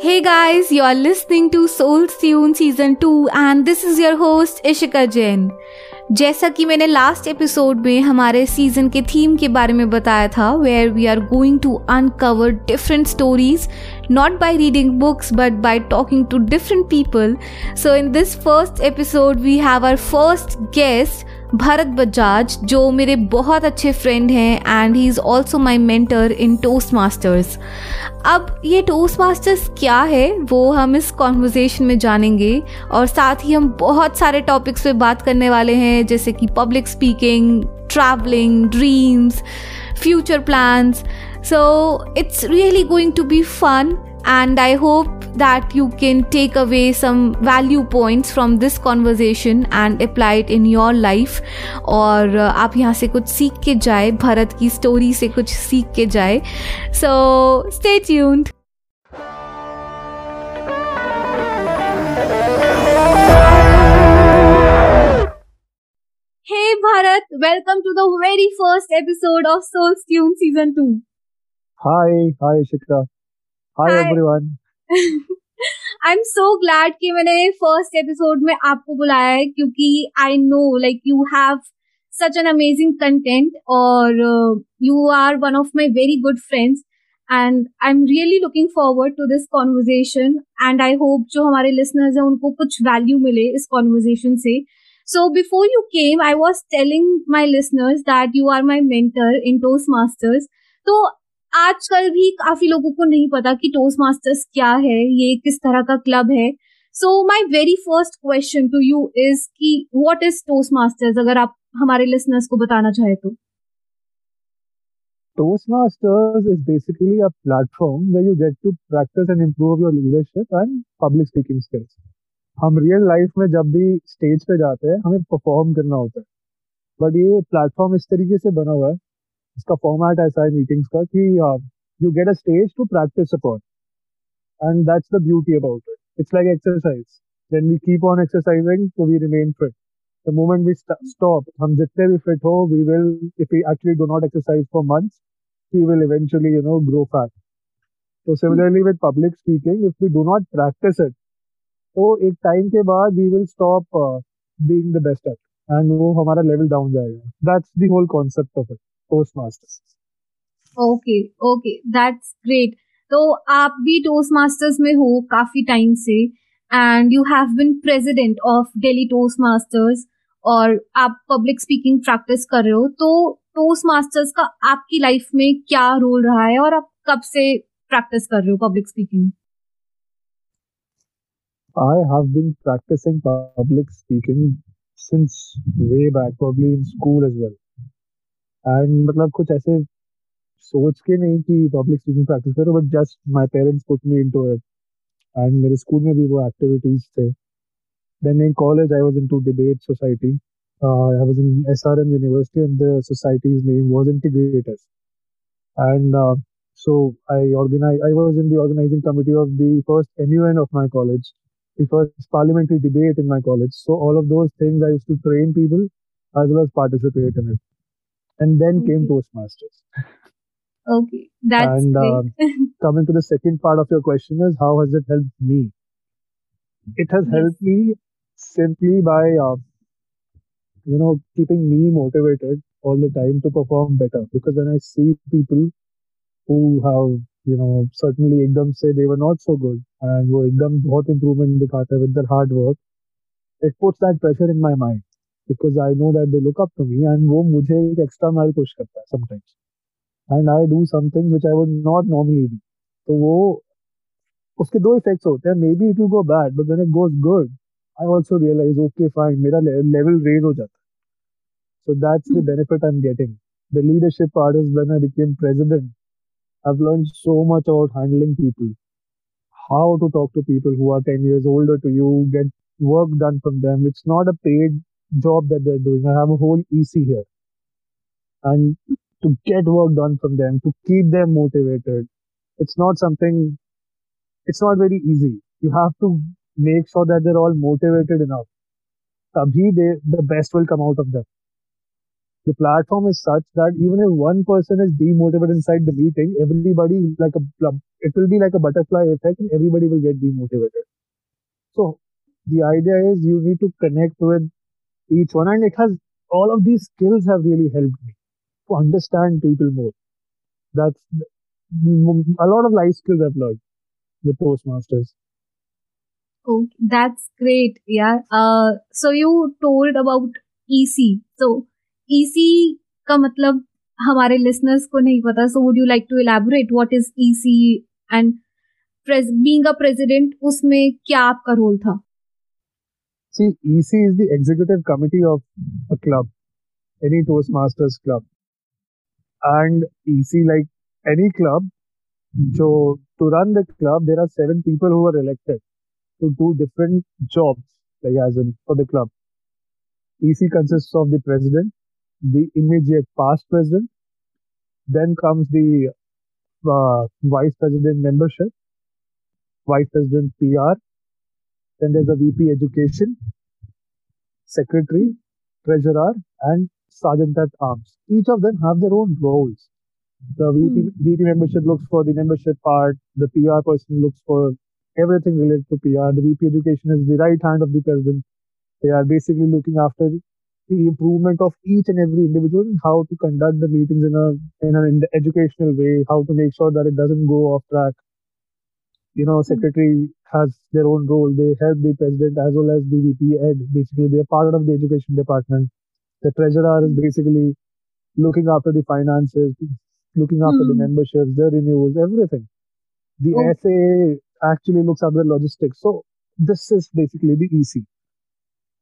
Hey guys, you are listening to Soul Tune Season 2 and this is your host Ishika Jain. जैसा कि मैंने last episode में हमारे season के theme के बारे में बताया था where we are going to uncover different stories not by reading books but by talking to different people so in this first episode we have our first guest Bharat Bajaj जो मेरे बहुत अच्छे friend हैं and he is also my mentor in Toastmasters अब ये toast masters क्या है, वो हम इस कॉन्वर्जेशन में जानेंगे, और साथ ही हम बहुत सारे टॉपिक्स पे बात करने वाले हैं, जैसे कि public speaking travelling dreams future plans so it's really going to be fun and I hope that you can take away some value points from this conversation and apply it in your life और uh, आप यहाँ से कुछ सीख के जाए भारत की story से कुछ सीख के जाए so stay tuned Hey Bharat, welcome to the very first episode of Soul Tune Season 2. Hi, hi Shikra. Hi everyone I am so glad कि मैंने फ़र्स्ट एपिसोड में आपको बुलाया है क्योंकि I know like you have such an amazing content और you are one of my very good friends and I am really looking forward to this conversation and I hope जो हमारे listeners हैं उनको कुछ वैल्यू मिले इस conversation से। So before you came I was telling my listeners that you are my mentor in Toastmasters तो आजकल भी काफ़ी लोगों को नहीं पता कि टोस्ट मास्टर्स क्या है, ये किस तरह का क्लब है। So my very first question to you is कि वॉट इज़ टोस्ट मास्टर्स अगर आप हमारे लिसनर्स को बताना चाहे तो? Toastmasters is basically a platform where you get to practice and improve your leadership and public speaking skills. हम real life में जब भी स्टेज पे जाते हैं, हमें परफॉर्म करना होता है। बट ये प्लेटफॉर्म इस तरीके से बना हुआ है इसका फॉर्मेट ऐसा है मीटिंग्स का कि you get a stage to practise upon and that's the beauty about it it's like exercise then we keep on exercising तो we remain fit the moment we stop हम जितने भी फिट हो we will if we actually do not exercise for months we will eventually you know grow fat तो similarly with public speaking if we do not practise it तो एक time के बाद we will stop being the best at end वो हमारा level down जाएगा. That's the whole concept of it Toastmasters okay okay that's great तो आप भी टोस्ट मास्टर्स में हो काफ़ी टाइम से and you have been president of Delhi Toastmasters और आप पब्लिक स्पीकिंग प्रैक्टिस कर रहे हो तो टोस्ट मास्टर्स का आपकी लाइफ में क्या रोल रहा है और आप कब से प्रैक्टिस कर रहे हो public speaking I have been practicing public speaking since way back, probably in school as well. And मतलब कुछ ऐसे सोच के नहीं कि पब्लिक स्पीकिंग प्रैक्टिस करो but just my parents put me into it and मेरे स्कूल में भी वो एक्टिविटीज थे then in college I was into debate society I was in SRM university and the society's name was integrators and so I organize I was in the organizing committee of the first MUN of my college, the first parliamentary debate in my college. So all of those things I used to train people as well as participate in it. and then okay. came Toastmasters. Okay, that's and uh, coming to the second part of your question is how has it helped me? It has yes. helped me simply by uh, you know keeping me motivated all the time to perform better because when I see people who have you know certainly ekdam say they were not so good and wo ekdam bahut improvement dikhate with their hard work it puts that pressure in my mind because I know that they look up to me and वो मुझे एक extra mile push करता है sometimes and I do something which I would not normally do तो वो उसके दो effects होते हैं maybe it will go bad but when it goes good I also realize okay fine मेरा level raise हो जाता है so that's the benefit I'm getting the leadership part is when I became president I've learned so much about handling people how to talk to people who are 10 years older to you get work done from them it's not a paid job that they're doing. I have a whole EC here. And to get work done from them, to keep them motivated, it's not something, it's not very easy. You have to make sure that they're all motivated enough. Tabhi they, the best will come out of them. the platform is such that even if one person is demotivated inside the meeting, everybody like a it will be like a butterfly effect, and everybody will get demotivated. So the idea is you need to connect with each one. And it has all of these skills have really helped me to understand people more. That's a lot of life skills I've learned with Toastmasters. Oh, that's great. Yeah. Uh, so you told about EC. So EC का मतलब हमारे listeners को नहीं पता So would you like to elaborate what is EC and pres- being a president उसमें क्या आपका role था See, EC is the executive committee of a club, any Toastmasters club. And EC, like any club, so to run the club, there are seven people who are elected to do different jobs, like as in for the club. EC consists of the president, the immediate past president, then comes the uh, vice president membership, vice president PR, then there's a VP education, secretary, treasurer, and sergeant at arms. Each of them have their own roles. The VP, hmm. VP membership looks for the membership part. The PR person looks for everything related to PR. The VP education is the right hand of the president. They are basically looking after the improvement of each and every individual and how to conduct the meetings in a in an educational way, how to make sure that it doesn't go off track. You know, secretary has their own role. They help the president as well as the VP ed. Basically, they are part of the education department. The treasurer is basically looking after the finances, looking after the hmm. memberships, the renewals, everything. The oh. SA actually looks after the logistics. So this is basically the EC.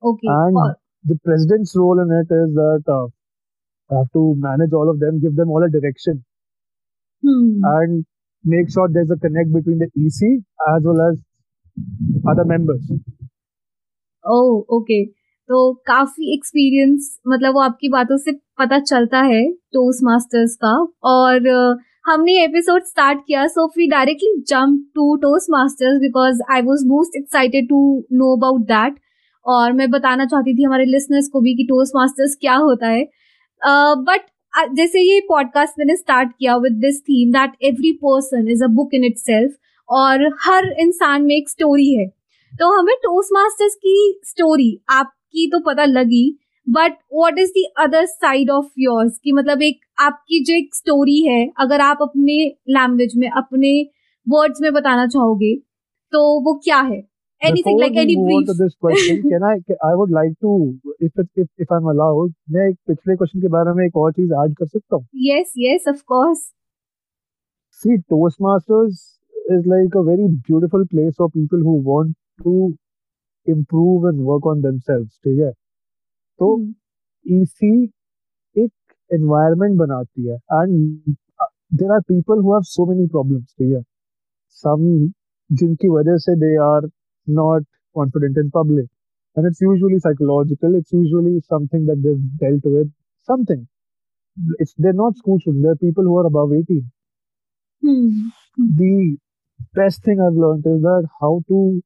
Okay. And the president's role in it is that uh, I have to manage all of them, give them all a direction, hmm. and make sure there's a connect between the EC as well as other members. Oh, okay. तो काफ़ी experience मतलब वो आपकी बातों से पता चलता है टोस्ट मास्टर्स का और हमने एपिसोड स्टार्ट किया so we directly jump to Toastmasters because I was most excited to know about that और मैं बताना चाहती थी हमारे लिसनर्स को भी कि टोस्ट मास्टर्स क्या होता है बट जैसे ये पॉडकास्ट मैंने स्टार्ट किया with this theme that every person is a book in itself और हर इंसान में एक स्टोरी है। तो हमें टोस्ट मास्टर्स की स्टोरी आपकी तो पता लगी but what is the other side of yours की मतलब एक आपकी जो एक स्टोरी है, अगर आप अपने लैंग्वेज में, अपने वर्ड्स में बताना चाहोगे तो वो क्या है? Anything Before like any brief. to this question, can I? I would like to, if it, if if I'm allowed, मैं एक पिछले क्वेश्चन के बारे में एक और चीज़ ऐड कर सकता हूँ? Yes, yes, of course. See, Toastmasters is like a very beautiful place for people who want to improve and work on themselves. ठीक है? तो EC एक environment बनाती है and there are people who have so many problems. ठीक है? Some जिनकी वजह से they are not confident in public. And it's usually psychological. It's usually something that they've dealt with. Something. It's they're not school students. They're people who are above 18. Hmm. The best thing I've learned is that how to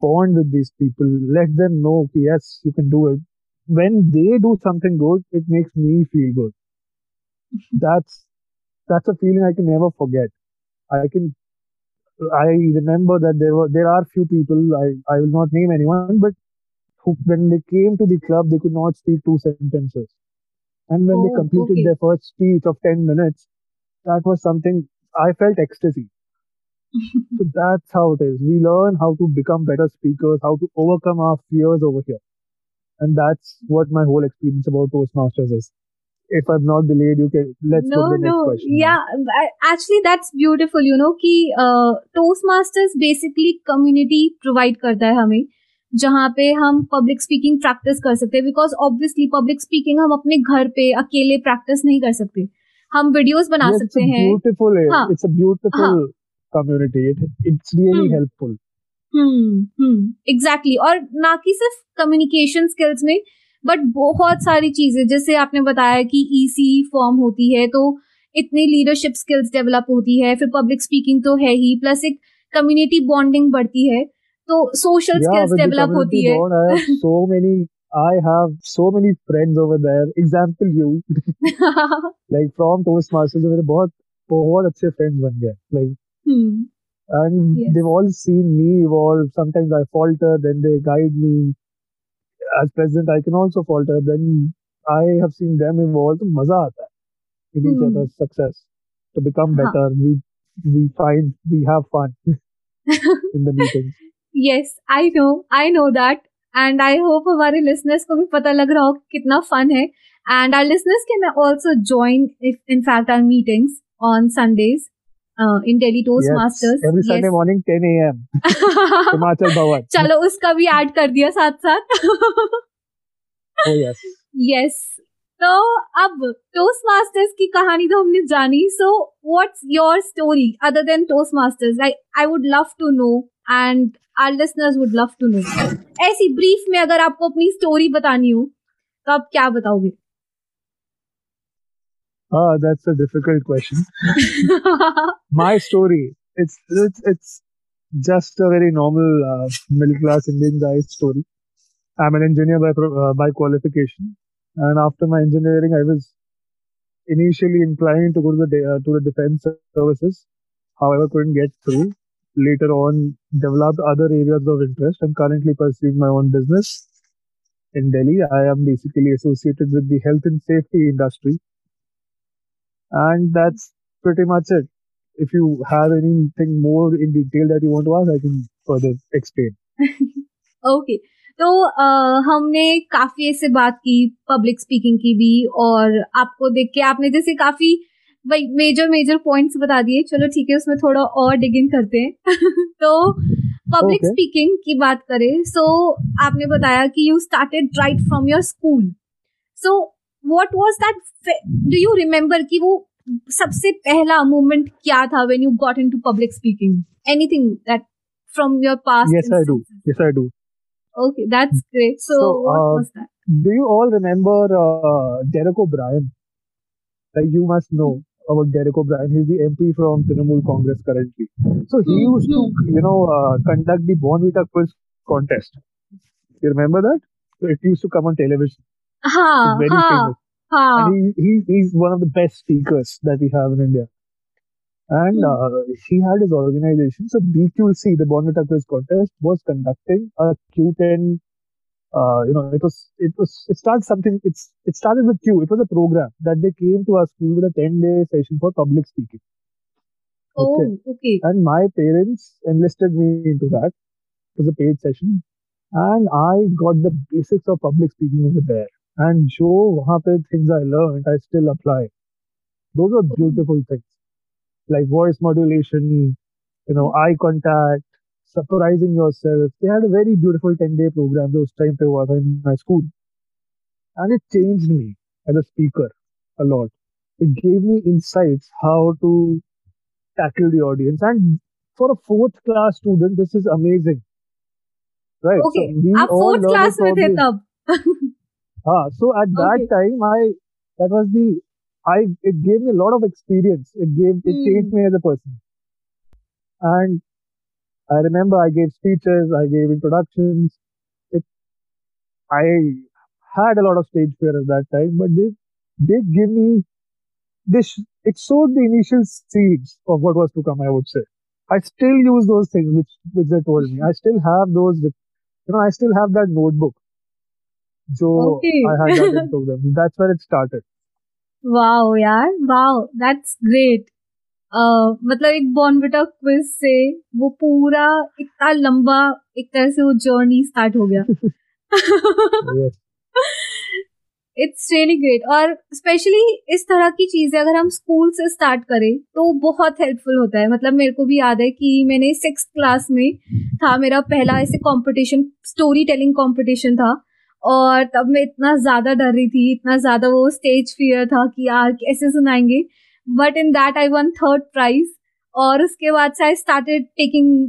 bond with these people. Let them know, yes, you can do it. When they do something good, it makes me feel good. That's that's a feeling I can never forget. I can I remember that there were there are few people I, I will not name anyone, but who, when they came to the club, they could not speak two sentences, and when oh, they completed okay. their first speech of ten minutes, that was something I felt ecstasy. so that's how it is. We learn how to become better speakers, how to overcome our fears over here, and that's what my whole experience about Toastmasters is if I'm not delayed, you can let's no, go to the no. next question. Yeah, actually that's beautiful. You know कि uh, Toastmasters basically community provide करता है हमें जहाँ पे हम public speaking practice कर सकते हैं बिकॉज़ ऑब्वियसली पब्लिक स्पीकिंग हम अपने घर पे अकेले प्रैक्टिस नहीं कर सकते। हम वीडियोस बना yes, सकते हैं। Beautiful it's a beautiful community it's really helpful hmm hmm exactly और ना कि सिर्फ़ कम्युनिकेशन स्किल्स में बट बहुत सारी चीज़ें जैसे आपने बताया कि ईसी फॉर्म होती है तो इतनी लीडरशिप स्किल्स डेवलप होती है फिर पब्लिक स्पीकिंग तो है ही प्लस एक कम्युनिटी बॉन्डिंग बढ़ती है तो सोशल स्किल्स डेवलप होती है। So many I have so many friends over there example you like from Toastmasters मेरे बहुत बहुत अच्छे फ्रेंड्स बन गए like and they all seen me evolve sometimes I falter then they guide me As president, I can also falter. Then I have seen them evolve. तो मजा आता है in each Hmm. other's success to become हाँ. better. We we find we have fun in the meetings. yes, I know, I know that. And I hope हमारे listeners को भी पता लग रहा हो कि कितना fun है. And our listeners can also join, if in fact, our meetings on Sundays uh, in Delhi Toastmasters. Yes, every Sunday morning 10 a.m. Himachal. चलो उसका भी ऐड कर दिया साथ साथ Oh yes. यस तो अब टोस्ट मास्टर्स की कहानी तो हमने जानी so what's your story other than Toastmasters like I would love to know and our listeners would love to know ऐसी ब्रीफ में अगर आपको अपनी स्टोरी बतानी हो तो आप क्या बताओगे Ah, that's a difficult question. My story. It's it's it's just a very normal uh, middle class Indian guy's story. I'm an engineer by uh, by qualification, and after my engineering, I was initially inclined to go to the de- uh, to the defense services. However, couldn't get through. Later on, developed other areas of interest. I'm currently pursuing my own business in Delhi. I am basically associated with the health and safety industry and that's pretty much it. If you have anything more in detail that you want to ask, I can further explain. Okay तो अ, हमने काफी ऐसे बात की public speaking की भी और आपको देख के आपने जैसे काफी वही मेजर मेजर पॉइंट्स बता दिए चलो ठीक है उसमें थोड़ा और डिग इन करते हैं तो पब्लिक Okay. स्पीकिंग की बात करें सो आपने बताया कि you started right from your school so what was that do you remember कि वो सबसे पहला moment when you got into public speaking anything that from your past yes instances? I do yes I do okay that's great so, so what uh, was that do you all remember uh, Derek O'Brien like you must know about Derek O'Brien. He's the MP from Trinamool Congress currently. So he mm-hmm. used to, hmm. you know, uh, conduct the Bournvita quiz contest. You remember that? So it used to come on television. Huh, very huh, famous. Huh. And he, he, he's one of the best speakers that we have in India. And hmm. uh, he had his organization. So BQC, the Bournvita Quiz Contest, was conducting a Q10. Uh, you know, it was it was it started something. It's it started with Q. It was a program that they came to our school with a ten day session for public speaking. Okay. Oh, okay. And my parents enlisted me into that. It was a paid session, and I got the basics of public speaking over there And जो वहाँ पे things I learned, I still apply. Those are beautiful things. Like voice modulation, you know, eye contact, surprising yourself. They had a very beautiful 10-day program those time पे हुआ था in my school. And it changed me as a speaker a lot. It gave me insights how to tackle the audience. And for a fourth class student, this is amazing. Right. Okay. So we आप all fourth learn it class Ah, so at okay. that time, I that was the I it gave me a lot of experience. It gave it mm. changed me as a person. And I remember I gave speeches, I gave introductions. It I had a lot of stage fear at that time, but they did give me this it sowed the initial seeds of what was to come, I would say. I still use those things which which they told me. I still have those you know, I still have that notebook So Okay. I had that in program. That's where it started. Wow यार wow that's great मतलब एक Bournvita quiz से वो पूरा इतना लंबा एक तरह से वो जर्नी स्टार्ट हो गया इट्स रियली ग्रेट और स्पेशली इस तरह की चीज़ें अगर हम स्कूल से स्टार्ट करें तो बहुत हेल्पफुल होता है मतलब मेरे को भी याद है कि मैंने सिक्स क्लास में था मेरा पहला ऐसे कंपटीशन स्टोरी टेलिंग कंपटीशन था और तब मैं इतना ज़्यादा डर रही थी, इतना ज़्यादा वो स्टेज फियर था कि यार कैसे सुनाएँगे। But in that I won third prize और उसके बाद से I started taking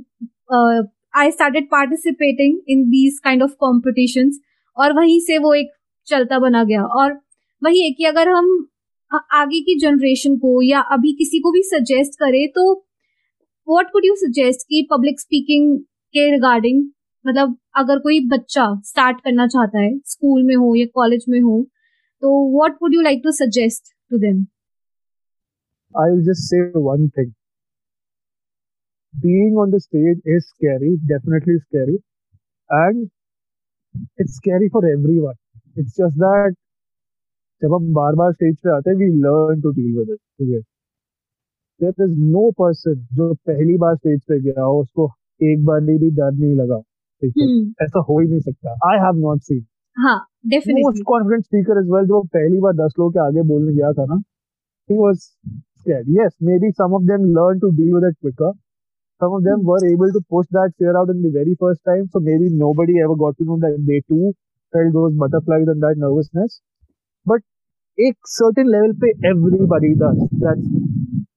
I started participating in these kind of competitions और वहीं से वो एक चलता बना गया। और वही है कि अगर हम आगे की जनरेशन को या अभी किसी को भी सजेस्ट करें तो व्हाट वुड यू सजेस्ट कि पब्लिक स्पीकिंग के रिगार्डिंग मतलब अगर कोई बच्चा स्टार्ट करना चाहता है स्कूल में हो या कॉलेज में हो तो what would you like to suggest to them I'll just say one thing. Being on the stage is scary, definitely scary. And it's scary for everyone. It's just that जब हम बार बार स्टेज पे आते हैं we learn to deal with it ठीक है there is no person जो पहली बार स्टेज पे गया हो उसको एक बार भी डर नहीं लगा ठीक है हम्म ऐसा हो ही नहीं सकता आई हैव नॉट सीन हाँ most definitely confident speaker as well जो पहली बार दस लोग के आगे बोलने गया था ना he was scared yes maybe some of them learned to deal with it quicker some of them were able to push that fear out in the very first time so maybe nobody ever got to know that they too felt those butterflies and that nervousness but एक certain level पे everybody does that's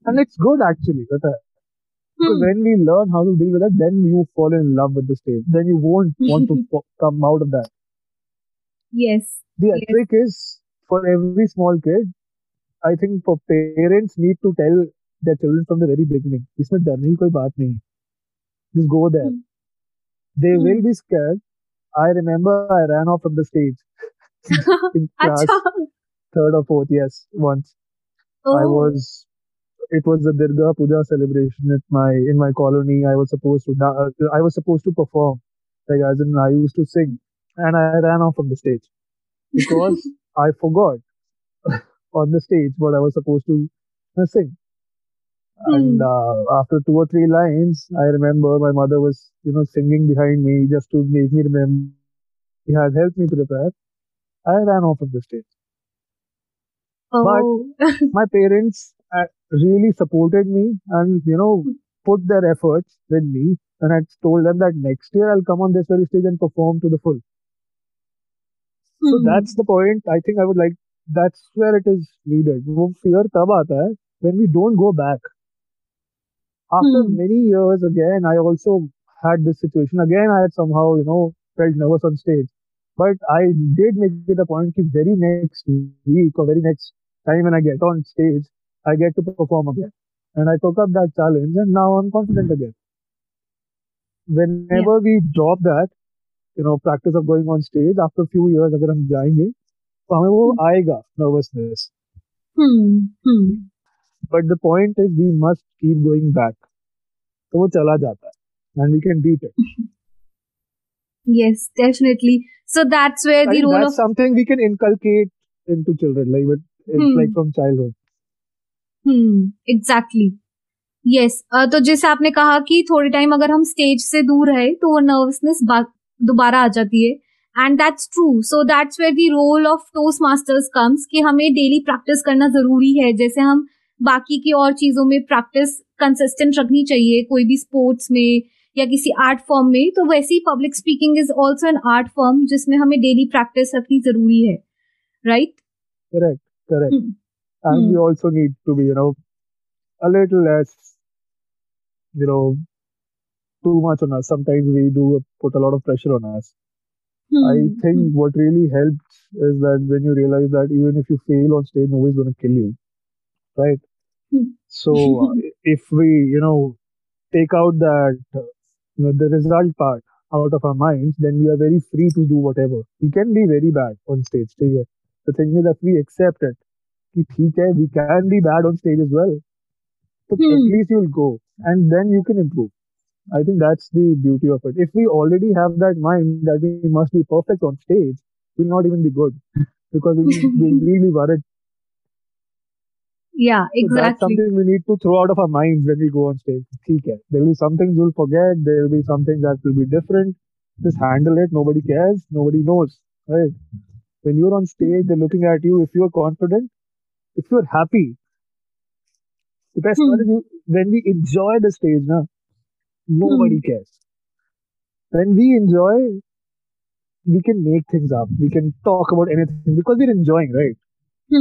and it's good actually पता है because when we learn how to deal with it then you fall in love with the stage then you won't want to fo- come out of that yes the Yes. trick is for every small kid i think for parents need to tell their children from the very beginning इसमें डरने की कोई बात नहीं है just go there Hmm. they Hmm. will be scared i remember i ran off from the stage in class अच्छा third or fourth yes once i Oh. was it was the durga puja celebration at my in my colony i was supposed to uh, i was supposed to perform like as in i used to sing and i ran off from the stage because I forgot on the stage what I was supposed to uh, sing. And uh, after two or three lines, I remember my mother was, you know, singing behind me just to make me remember. She had helped me prepare. I ran off of the stage. oh. My parents really supported me and, you know, put their efforts with me. And I told them that next year I'll come on this very stage and perform to the full. So Hmm. that's the point. I think I would like. That's where it is needed. वो fear तब आता है when we don't go back. After Hmm. many years, again, I also had this situation. Again, I had somehow, you know, felt nervous on stage. But I did make it a point that very next week or very next time when I get on stage, I get to perform again. And I took up that challenge and now I'm confident again. Whenever we drop that, you know, practice of going on stage, after a few years अगर हम जाएंगे तो हमें वो आएगा nervousness. Hmm. Hmm. But the point is we must keep going back. तो वो चला जाता है and we can beat it. Yes, definitely. So that's where I the think role that's of something we can inculcate into children, like but it's Hmm. like from childhood. hmm exactly yes तो जैसे आपने कहा कि थोड़ी time अगर हम stage से दूर रहे तो वो नर्वसनेस दोबारा आ जाती है. And that's true so that's where the role of Toastmasters comes कि हमें डेली प्रैक्टिस करना ज़रूरी है. जैसे हम बाकी की और चीज़ों में प्रैक्टिस कंसिस्टेंट रखनी चाहिए कोई भी स्पोर्ट्स में या किसी आर्ट फॉर्म में तो वैसे ही public speaking is also an art form जिसमें हमें डेली प्रैक्टिस रखनी ज़रूरी है. Right correct correct. and mm. we hmm. also need to be you know a little less you know too much on us. Sometimes we do put a lot of pressure on us. Mm. i hmm. think mm. what really helps is that when you realize that even if you fail on stage nobody's going to kill you right? Hmm. So if we you know take out that you know the result part out of our minds then we are very free to do whatever. We can be very bad on stage so the thing is that we accept it. कि ठीक है, we can be bad on stage as well. But Hmm. at least you'll go and then you can improve. I think that's the beauty of it. If we already have that mind that we must be perfect on stage, we'll not even be good because we, we'll really worried. या So that's exactly something we need to throw out of our minds when we go on stage. ठीक है. There will be some things you'll forget. There will be something that will be different. Just handle it. Nobody cares. Nobody knows. Right? When you're on stage, they're looking at you. If you're confident, if you're happy, the best Hmm. part is you, when we enjoy the stage, na, nobody cares. When we enjoy, we can make things up. We can talk about anything because we're enjoying, right?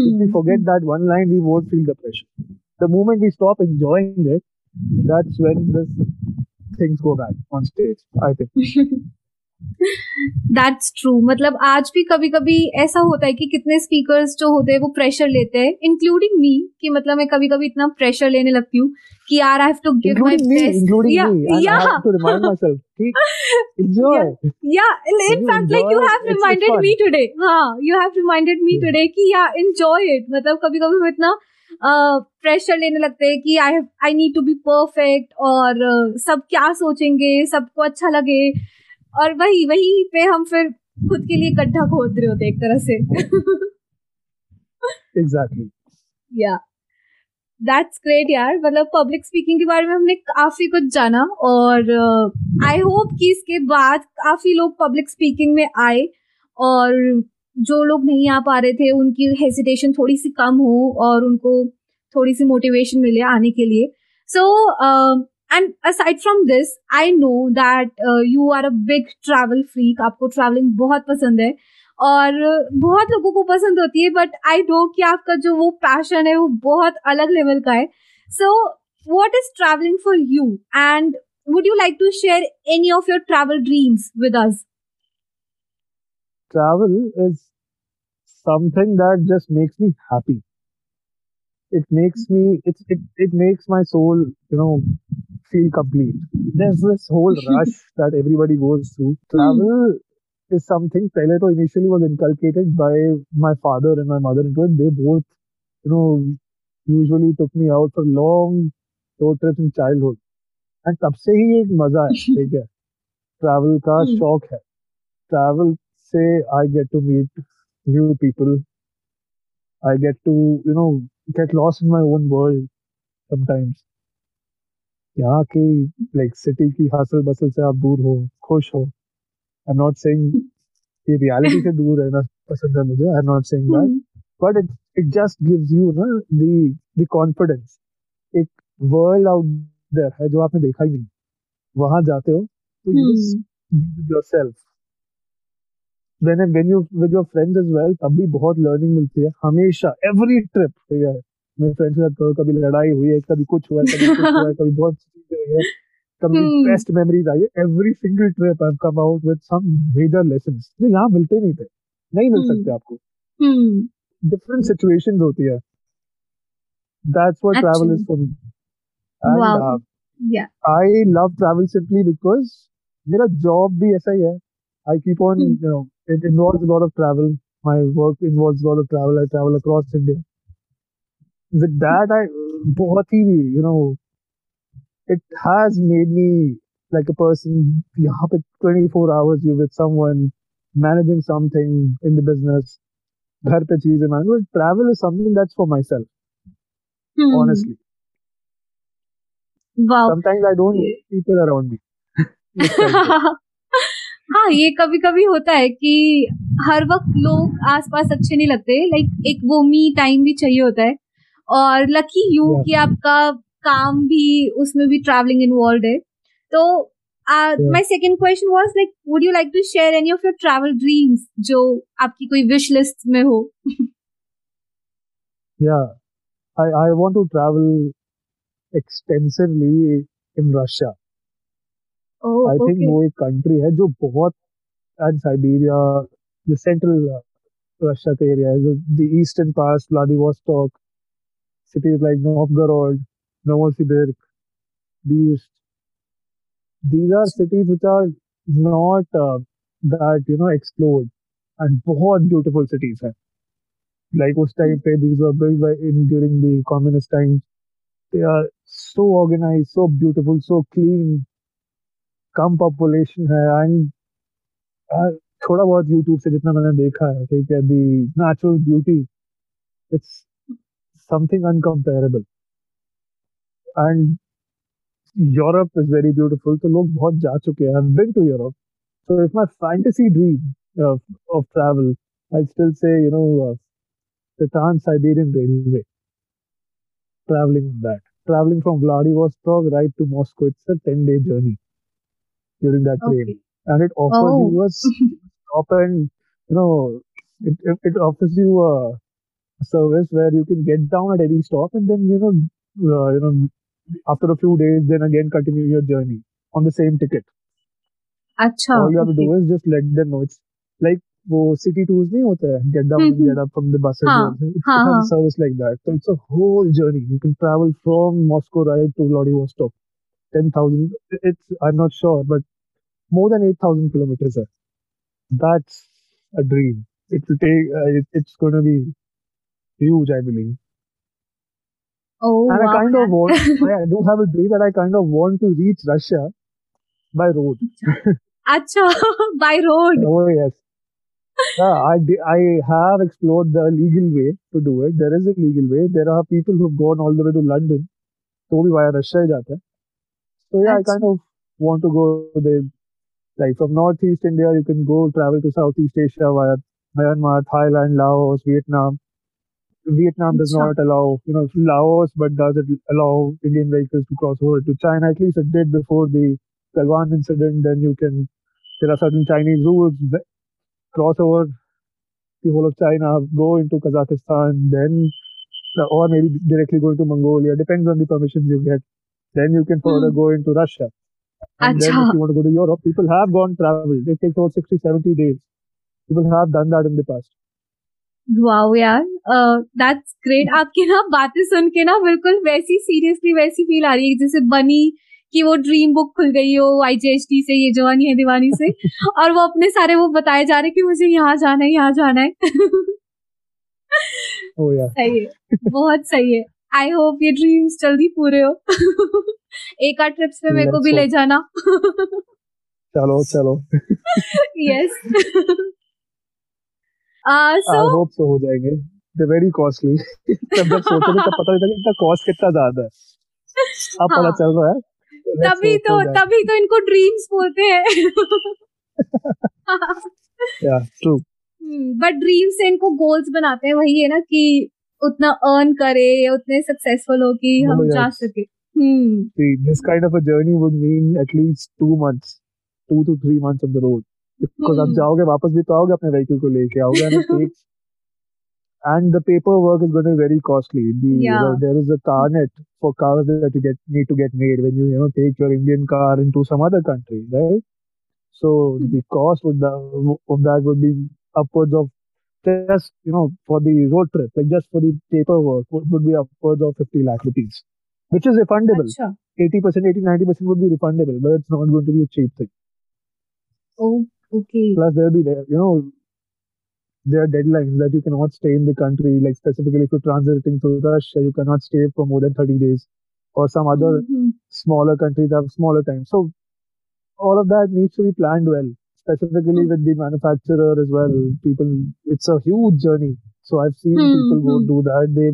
If we forget that one line, we won't feel the pressure. The moment we stop enjoying it, that's when the things go bad on stage. I think. That's true मतलब आज भी कभी कभी ऐसा होता है कि कितने स्पीकर्स जो होते हैं वो प्रेशर लेते हैं इंक्लूडिंग मी कि मतलब मैं कभी कभी इतना प्रेशर लेने लगती हूँ कि यार I have to give my best including yeah me. And I yeah. have to remind myself. कि enjoy. Yeah in You. fact like you enjoy. have it, it's reminded fun. me today. हाँ you have reminded me Yeah. today कि yeah enjoy it. मतलब कभी कभी हम इतना pressure लेने लगते हैं कि I have I need to be perfect और uh, सब क्या सोचेंगे सबको अच्छा लगे। और वही वही पे हम फिर खुद के लिए गड्ढा खोद रहे होते एक तरह से। Exactly. या दैट्स ग्रेट यार। मतलब पब्लिक स्पीकिंग के बारे में हमने काफ़ी कुछ जाना और आई uh, होप कि इसके बाद काफ़ी लोग पब्लिक स्पीकिंग में आए और जो लोग नहीं आ पा रहे थे उनकी हेसिटेशन थोड़ी सी कम हो और उनको थोड़ी सी मोटिवेशन मिले आने के लिए। So and aside from this I know that you are a big travel freak आपको ट्रैवलिंग बहुत पसंद है और बहुत लोगों को पसंद होती है बट आई नो कि आपका जो वो पैशन है वो बहुत अलग लेवल का है so what is travelling for you and would you like to share any of your travel dreams with us travel is something that just makes me happy it makes me it's it, it makes my soul you know feel complete there's this whole rush that everybody goes through travel is something pehle to initially was inculcated by my father and my mother into it they both you know usually took me out for long road trips in childhood and तब से ही एक मजा है ठीक है travel का Hmm. शौक है ट्रैवल से I get to meet new people. I get to, you know, get lost in my own world sometimes. यहाँ के लाइक सिटी की हासिल बसल से आप दूर हो खुश हो। आई एम नॉट सेइंग ये रियलिटी से दूर रहना पसंद है मुझे I am not saying that but it it just gives you ना द द कॉन्फिडेंस एक वर्ल्ड आउट देयर है जो आपने देखा ही नहीं। वहाँ जाते हो तो you yourself when when you with your friends as well तब भी बहुत learning मिलती है हमेशा every trip ठीक है मेरे फ्रेंड्स के साथ कभी- लड़ाई हुई है कभी कुछ हुआ है कभी कुछ हुआ है कभी बहुत चीज़ें हुई है कभी. बेस्ट मेमोरीज आई है every single trip I come out with some major lessons जो यहाँ मिलते नहीं थे नहीं मिल Hmm. सकते आपको. डिफरेंट सिचुएशंस होती है that's what travel is for me and Yeah. I love travel simply मेरा job भी ऐसा ही है. I keep on, Hmm. you know, it involves a lot of travel. My work involves a lot of travel. I travel across India. With that, I बहुत ही, you know, it has made me like a person. यहाँ पे 24 hours you with someone managing something in the business. घर पे चीजें manage. But travel is something that's for myself. Hmm. Honestly, Wow. sometimes I don't need people around me. हाँ ये कभी कभी होता है कि हर वक्त लोग आसपास अच्छे नहीं लगते। लाइक एक वो मी टाइम भी चाहिए होता है। और लकी यू कि आपका काम भी उसमें भी ट्रैवलिंग इन्वॉल्व है। तो my second question was like would you like to share any of your travel dreams जो आपकी कोई विश लिस्ट में हो? Yeah, I, I want to travel extensively in Russia. Oh I think okay वो एक country है जो बहुत and Siberia, the central uh, Russia का area है, the, the eastern parts, Vladivostok, cities like Novgorod, Novosibirsk, these these are cities which are not uh, that you know explored and बहुत beautiful cities हैं. Like उस time पे these were built by in during the communist times. They are so organized, so beautiful, so clean. कम population है and थोड़ा बहुत YouTube से जितना मैंने देखा है, ठीक है the natural beauty it's something incomparable and Europe is very beautiful तो लोग बहुत जा चुके हैं I been to Europe so if my fantasy dream of travel I still say you know the trans Siberian railway traveling on that. Traveling from Vladivostok right to Moscow, it's a 10 day journey. during that okay. train, and it offers oh. you a stop and you know it it offers you a service where you can get down at any stop and then you know uh, you know after a few days then again continue your journey on the same ticket. अच्छा, All you have okay. to do is just let them know. It's like वो city hai. Get down, है get down and get It's a the bus service like that so it's a whole journey you can travel from Moscow right to Vladivostok 10,000. It's, I'm not sure, but more than 8,000 kilometers. Sir. That's a dream. It will take, uh, it, it's going to be huge, I believe. Oh, and wow. I kind of want, I do have a dream that I kind of want to reach Russia by road. Acha, by road. Oh, yes. yeah, I, I have explored the legal way to do it. There is a legal way. There are people who've gone all the way to London. तो भी via Russia ही so yeah, That's I kind of want to go there. Like from Northeast India, you can go travel to Southeast Asia via Myanmar, Thailand, Laos, Vietnam. Vietnam does not allow, you know, Laos, but does it allow Indian vehicles to cross over to China? At least it did before the Galwan incident. Then you can, there are certain Chinese rules, cross over the whole of China, go into Kazakhstan, then, or maybe directly go to Mongolia. Depends on the permissions you get. Then you can further hmm go into Russia. And then अच्छा if you want to go to Europe, people have gone traveled. It takes about 60, 70 days. People have done that in the past. Wow यार that's great आपकी ना बातें सुन के ना बिल्कुल वैसी seriously वैसी फील आ रही है जैसे बनी कि वो ड्रीम बुक खुल गई हो आईजीएसटी से ये जवानी है दीवानी से और वो अपने सारे वो बताए जा रहे कि मुझे यहाँ जाना है यहाँ जाना है Oh yeah. सही है बहुत सही है आई होप ये ड्रीम्स जल्दी पूरे हो एक आध ट्रिप्स पे मेरे को भी ले जाना चलो चलो yes I so hope so हो जाएँगे. They're very costly. तब जब सोचोगे तब पता चलता है कि इनका कॉस्ट कितना ज़्यादा है. अब पता हाँ चल रहा है. तभी तो तभी तो इनको ड्रीम्स बोलते हैं Yeah, true. बट ड्रीम से इनको गोल्स बनाते हैं वही है ना कि उतना अर्न करे या उतने सक्सेसफुल हो कि Oh हम जा सके हम्म See, this kind of a journey would mean at least two months, two to three months on the road. Because आप हम्म जाओगे वापस भी तो आओगे अपने vehicle को लेके आओगे and it takes and the paperwork is going to be very costly. The या know, there is a carnet for cars that you get need to get made when you you know take your Indian car into some other country, right? So mm-hmm. the cost would the, of that would be upwards of just you know for the road trip, like just for the paperwork, would, be upwards of fifty lakh rupees, which is refundable. Eighty percent, 80 90 percent would be refundable, but it's not going to be a cheap thing. Oh, okay. Plus, there'll be there, you know, there are deadlines that you cannot stay in the country. Like specifically, if you're transiting through Russia, you cannot stay for more than thirty days, or some other mm-hmm. smaller countries have smaller time. So all of that needs to be planned well specifically with the manufacturer as well. People, it's a huge journey. So I've seen people go Hmm. do that. They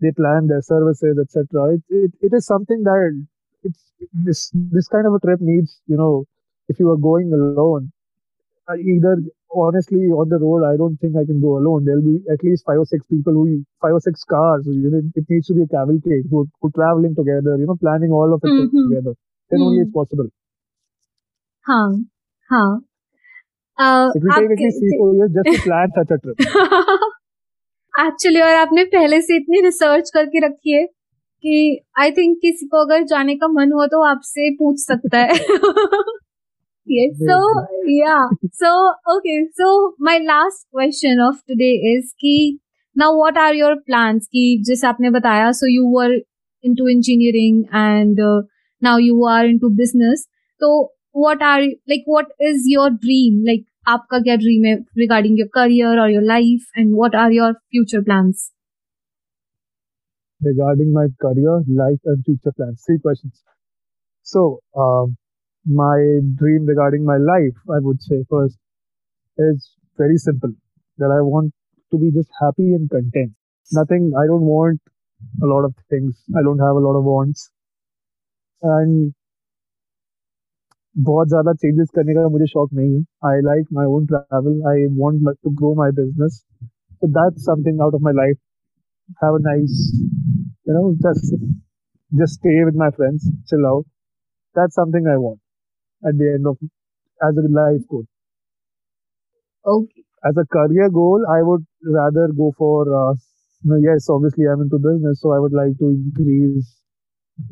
they plan their services, etc. It, it it is something that it's this this kind of a trip needs. You know, if you are going alone, uh, either honestly on the road, I don't think I can go alone. There'll be at least five or six people who five or six cars. You know, it needs to be a cavalcade who who traveling together. You know, planning all of it Mhm. together. Then only Hmm. it's possible. हाँ हाँ। Actually और आपने पहले से इतनी research करके रखी है कि आई थिंक किसी को अगर जाने का मन हुआ तो आपसे पूछ सकता है। सो या so okay so my last question of today is कि now what are your plans कि जैसे आपने बताया so you were into engineering and now you are into business तो what are like what is your dream like आपका क्या dream है regarding your career or your life and what are your future plans regarding my career, life, and future plans. Three questions. So, um, my dream regarding my life, I would say first, is very simple. That I want to be just happy and content. Nothing. I don't want a lot of things. I don't have a lot of wants. And बहुत ज्यादा changes करने का मुझे शौक नहीं है I like my own travel I want to grow my business so that's something out of my life have a nice you know just just stay with my friends chill out that's something i want at the end of as a life goal okay as a career goal i would rather go for uh, you know, yes obviously i'm into business so i would like to increase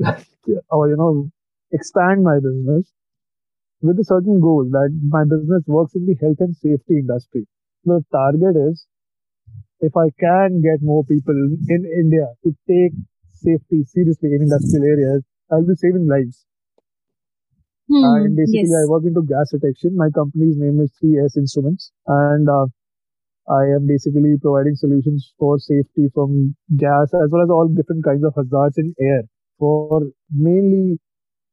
or you know expand my business with a certain goal that my business works in the health and safety industry. The target is if I can get more people in India to take safety seriously in industrial areas, I'll be saving lives. Hmm, and basically, yes. I work into gas detection. My company's name is 3S Instruments, and uh, I am basically providing solutions for safety from gas as well as all different kinds of hazards in air for mainly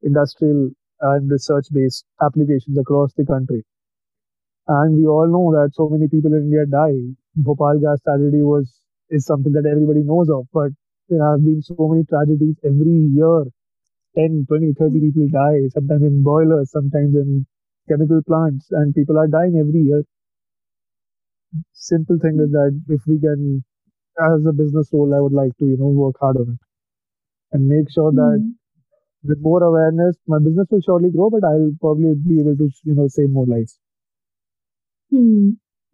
industrial and research based applications across the country. And we all know that so many people in India die. Bhopal gas tragedy was is something that everybody knows of, but there have been so many tragedies every year 10, 20, 30 people die, sometimes in boilers, sometimes in chemical plants, and people are dying every year. Simple thing is that if we can, as a business role, I would like to, you know, work hard on it and make sure that Hmm with more awareness, my business will surely grow, but I'll probably be able to, you know, save more lives. Hmm.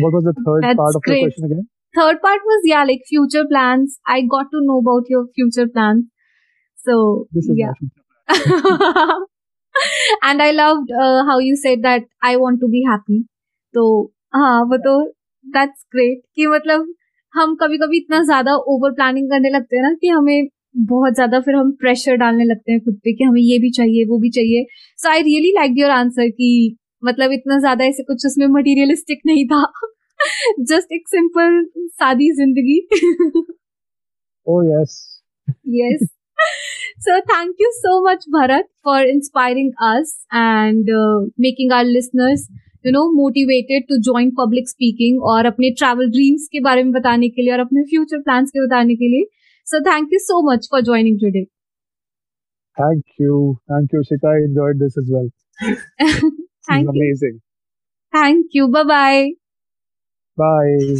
What was the third That's part of great. your question again? Third part was yeah, like future plans. I got to know about your future plans. So This is yeah. my future. and I loved uh, how you said that I want to be happy. तो हाँ वो तो that's great कि मतलब हम कभी कभी इतना ज्यादा ओवर प्लानिंग करने लगते हैं ना कि हमें बहुत ज़्यादा फिर हम प्रेशर डालने लगते हैं खुद पे कि हमें ये भी चाहिए वो भी चाहिए। So I really like your answer कि मतलब इतना ज़्यादा ऐसे कुछ उसमें मटेरियलिस्टिक नहीं था। जस्ट एक सिंपल सादी ज़िंदगी। Yes yes so thank you so much Bharat for inspiring us and making our listeners you know motivated to join public speaking और अपने ट्रेवल ड्रीम्स के बारे में बताने के लिए और अपने फ्यूचर प्लान के बताने के लिए। So thank you so much for joining today Thank you. Thank you, Ishika. I enjoyed this as well. Thank you amazing. thank you bye bye Bye.